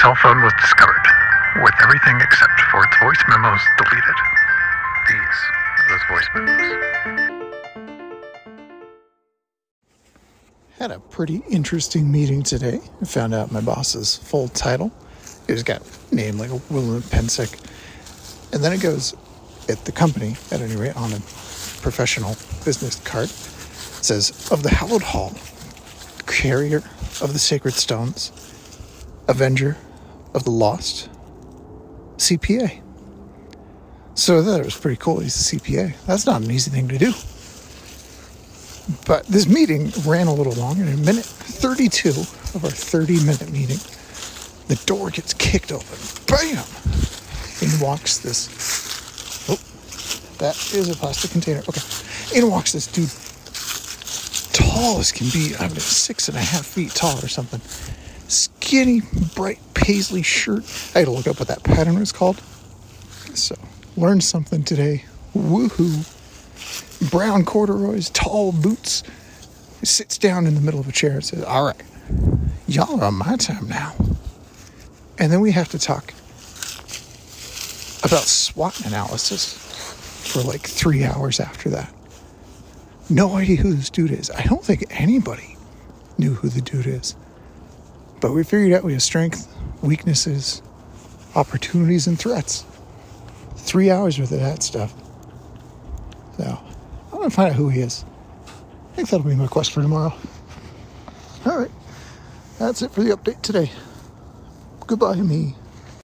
cell phone was discovered, with everything except for its voice memos deleted. These those voice memos. Had a pretty interesting meeting today. I found out my boss's full title. He's got name like William Pensick. And then it goes at the company, at any rate, on a professional business card. It says, Of the hallowed hall, carrier of the sacred stones, avenger of the lost, CPA. So that was pretty cool. He's a CPA. That's not an easy thing to do. But this meeting ran a little long, and in minute 32 of our 30 minute meeting, the door gets kicked open. Bam! In walks this. Oh, that is a plastic container. Okay. In walks this dude, tall as can be. I mean, six and a half feet tall or something. Skinny, bright paisley shirt. I had to look up what that pattern was called. So, learned something today. Woohoo! brown corduroys, tall boots. He sits down in the middle of a chair and says, All right, y'all are on my time now. And then we have to talk about SWOT analysis for like three hours after that. No idea who this dude is. I don't think anybody knew who the dude is. But we figured out we have strength, weaknesses, opportunities, and threats. Three hours worth of that stuff. So I'm gonna find out who he is. I think that'll be my quest for tomorrow. All right, that's it for the update today. Goodbye, me.